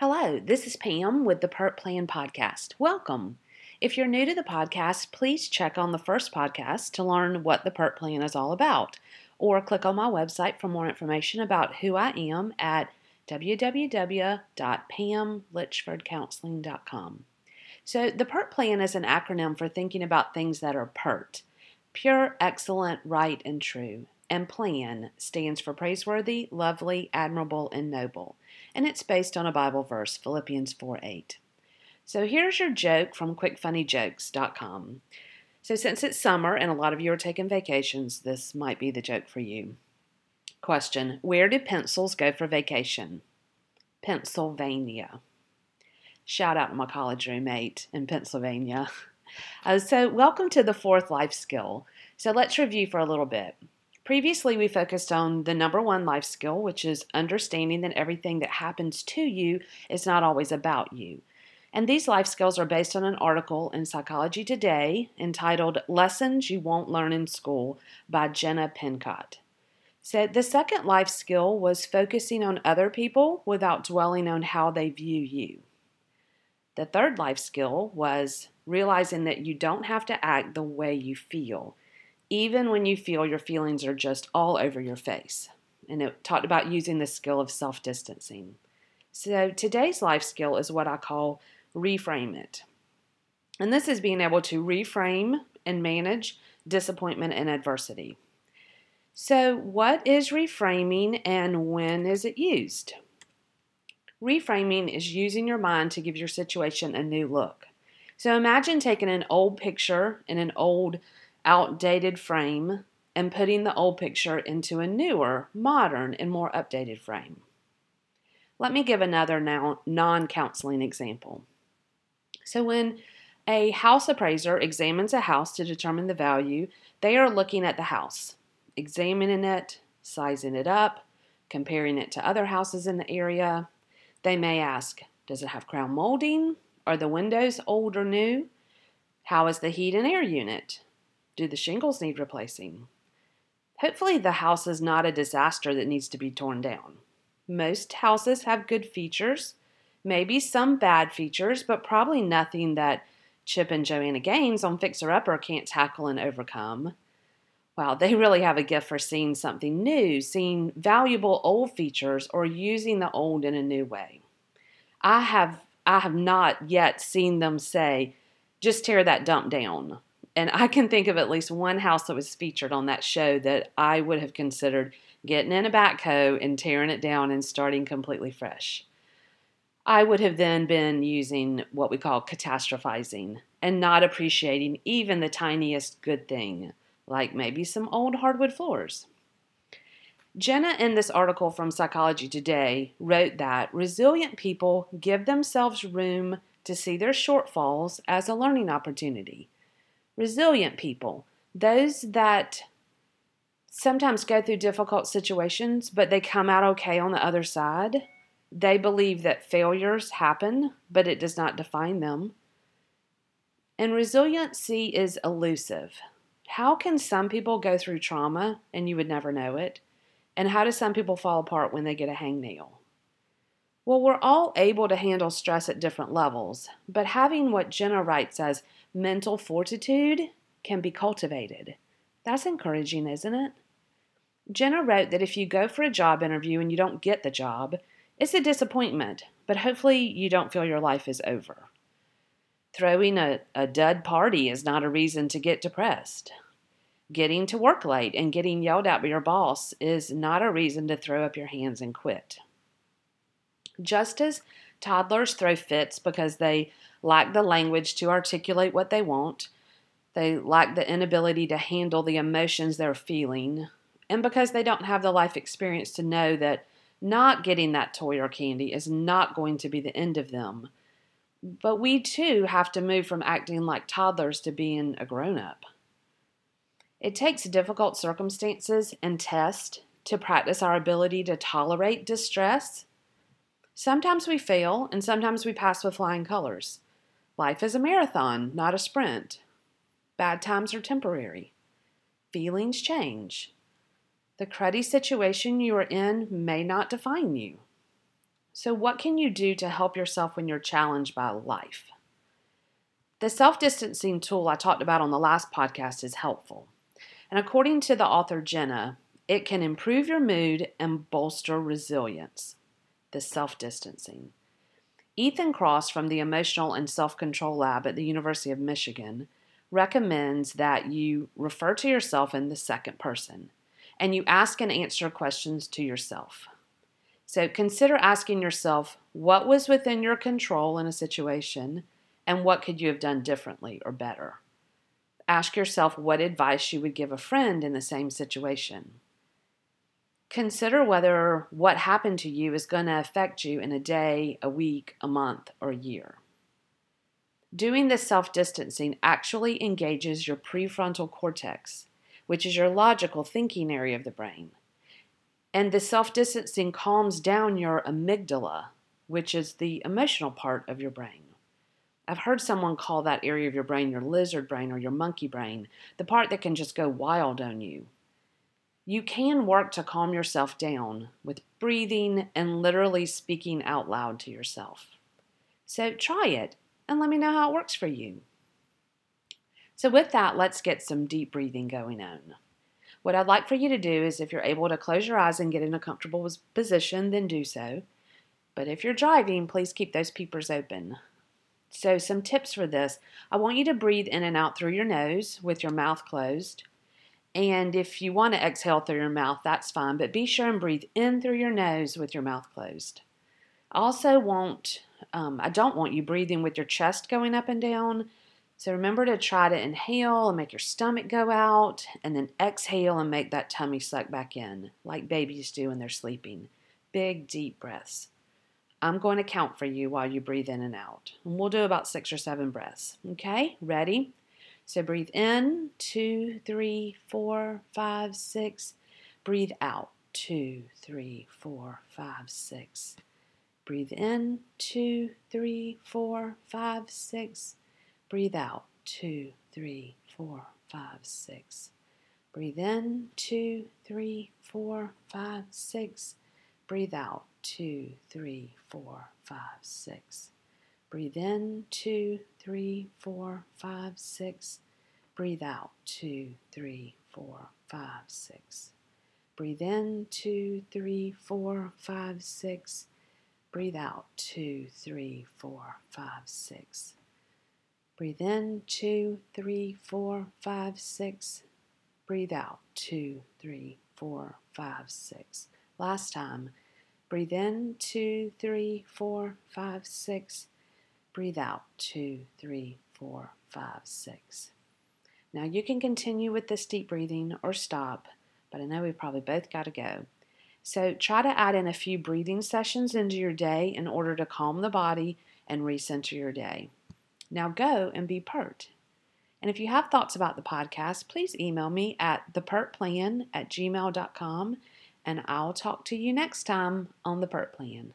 Hello, this is Pam with the PERT Plan Podcast. Welcome. If you're new to the podcast, please check on the first podcast to learn what the PERT Plan is all about, or click on my website for more information about who I am at www.pamlitchfordcounseling.com. So, the PERT Plan is an acronym for thinking about things that are PERT pure, excellent, right, and true. And PLAN stands for praiseworthy, lovely, admirable, and noble and it's based on a Bible verse, Philippians 4 8. So here's your joke from quickfunnykjokes.com. So, since it's summer and a lot of you are taking vacations, this might be the joke for you. Question Where do pencils go for vacation? Pennsylvania. Shout out to my college roommate in Pennsylvania. Uh, so, welcome to the fourth life skill. So, let's review for a little bit. Previously, we focused on the number one life skill, which is understanding that everything that happens to you is not always about you. And these life skills are based on an article in Psychology Today entitled Lessons You Won't Learn in School by Jena Pincott. So, the second life skill was focusing on other people without dwelling on how they view you. The third life skill was realizing that you don't have to act the way you feel even when you feel your feelings are just all over your face. And it talked about using the skill of self distancing. So today's life skill is what I call reframe it. And this is being able to reframe and manage disappointment and adversity. So, what is reframing and when is it used? Reframing is using your mind to give your situation a new look. So, imagine taking an old picture in an old outdated frame and putting the old picture into a newer, modern, and more updated frame. Let me give another non counseling example. So, when a house appraiser examines a house to determine the value, they are looking at the house, examining it, sizing it up, comparing it to other houses in the area. They may ask Does it have crown molding? Are the windows old or new? How is the heat and air unit? Do the shingles need replacing? Hopefully, the house is not a disaster that needs to be torn down. Most houses have good features, maybe some bad features, but probably nothing that Chip and Joanna Gaines on Fixer Upper can't tackle and overcome. Wow, they really have a gift for seeing something new, seeing valuable old features, or using the old in a new way. I have I have not yet seen them say, just tear that dump down and I can think of at least one house that was featured on that show that I would have considered getting in a backhoe and tearing it down and starting completely fresh. I would have then been using what we call catastrophizing and not appreciating even the tiniest good thing, like maybe some old hardwood floors. Jena, in this article from Psychology Today, wrote that resilient people give themselves room to see their shortfalls as a learning opportunity resilient people, those that sometimes go through difficult situations, but they come out okay on the other side. They believe that failures happen, but it does not define them. And resiliency is elusive. How can some people go through trauma and you would never know it? And how do some people fall apart when they get a hangnail? Well, we're all able to handle stress at different levels, but having what Jena writes as mental fortitude can be cultivated. That's encouraging, isn't it? Jena wrote that if you go for a job interview and you don't get the job, it's a disappointment, but hopefully you don't feel your life is over. Throwing a, a dud party is not a reason to get depressed. Getting to work late and getting yelled at by your boss is not a reason to throw up your hands and quit. Just as toddlers throw fits because they lack the language to articulate what they want, they lack the inability to handle the emotions they're feeling, and because they don't have the life experience to know that not getting that toy or candy is not going to be the end of them. But we too have to move from acting like toddlers to being a grown up. It takes difficult circumstances and tests to practice our ability to tolerate distress Sometimes we fail, and sometimes we pass with flying colors. Life is a marathon, not a sprint. Bad times are temporary. Feelings change. The cruddy situation you are in may not define you. So, what can you do to help yourself when you're challenged by life? The self distancing tool I talked about on the last podcast is helpful. And according to the author Jena, it can improve your mood and bolster resilience. The self distancing. Ethan Kross from the Emotional and Self Control Lab at the University of Michigan recommends that you refer to yourself in the second person and you ask and answer questions to yourself. So consider asking yourself what was within your control in a situation and what could you have done differently or better. Ask yourself what advice you would give a friend in the same situation. Consider whether what happened to you is going to affect you in a day, a week, a month, or a year. Doing this self distancing actually engages your prefrontal cortex, which is your logical thinking area of the brain. And the self distancing calms down your amygdala, which is the emotional part of your brain. I've heard someone call that area of your brain your lizard brain or your monkey brain, the part that can just go wild on you. You can work to calm yourself down with breathing and literally speaking out loud to yourself. So try it and let me know how it works for you. So, with that, let's get some deep breathing going on. What I'd like for you to do is if you're able to close your eyes and get in a comfortable position, then do so. But if you're driving, please keep those peepers open. So, some tips for this I want you to breathe in and out through your nose with your mouth closed. And if you want to exhale through your mouth, that's fine, but be sure and breathe in through your nose with your mouth closed. I also want, um, I don't want you breathing with your chest going up and down. So remember to try to inhale and make your stomach go out, and then exhale and make that tummy suck back in, like babies do when they're sleeping. Big, deep breaths. I'm going to count for you while you breathe in and out. And we'll do about six or seven breaths. Okay, ready? So breathe in, two, three, four, five, six. Breathe out, two, three, four, five, six. Breathe in, two, three, four, five, six. Breathe out, two, three, four, five, six. Breathe in, two, three, four, five, six. Breathe out, two, three, four, five, six. Breathe in, two, three, four, five, six. Breathe out, two, three, four, five, six. Breathe in, two, three, four, five, six. Breathe out, two, three, four, five, six. Breathe in, two, three, four, five, six. Breathe out, two, three, four, five, six. Last time. Breathe in, two, three, four, five, six. Breathe out, two, three, four, five, six. Now you can continue with this deep breathing or stop, but I know we probably both got to go. So try to add in a few breathing sessions into your day in order to calm the body and recenter your day. Now go and be pert. And if you have thoughts about the podcast, please email me at thepertplan at gmail.com and I'll talk to you next time on The Pert Plan.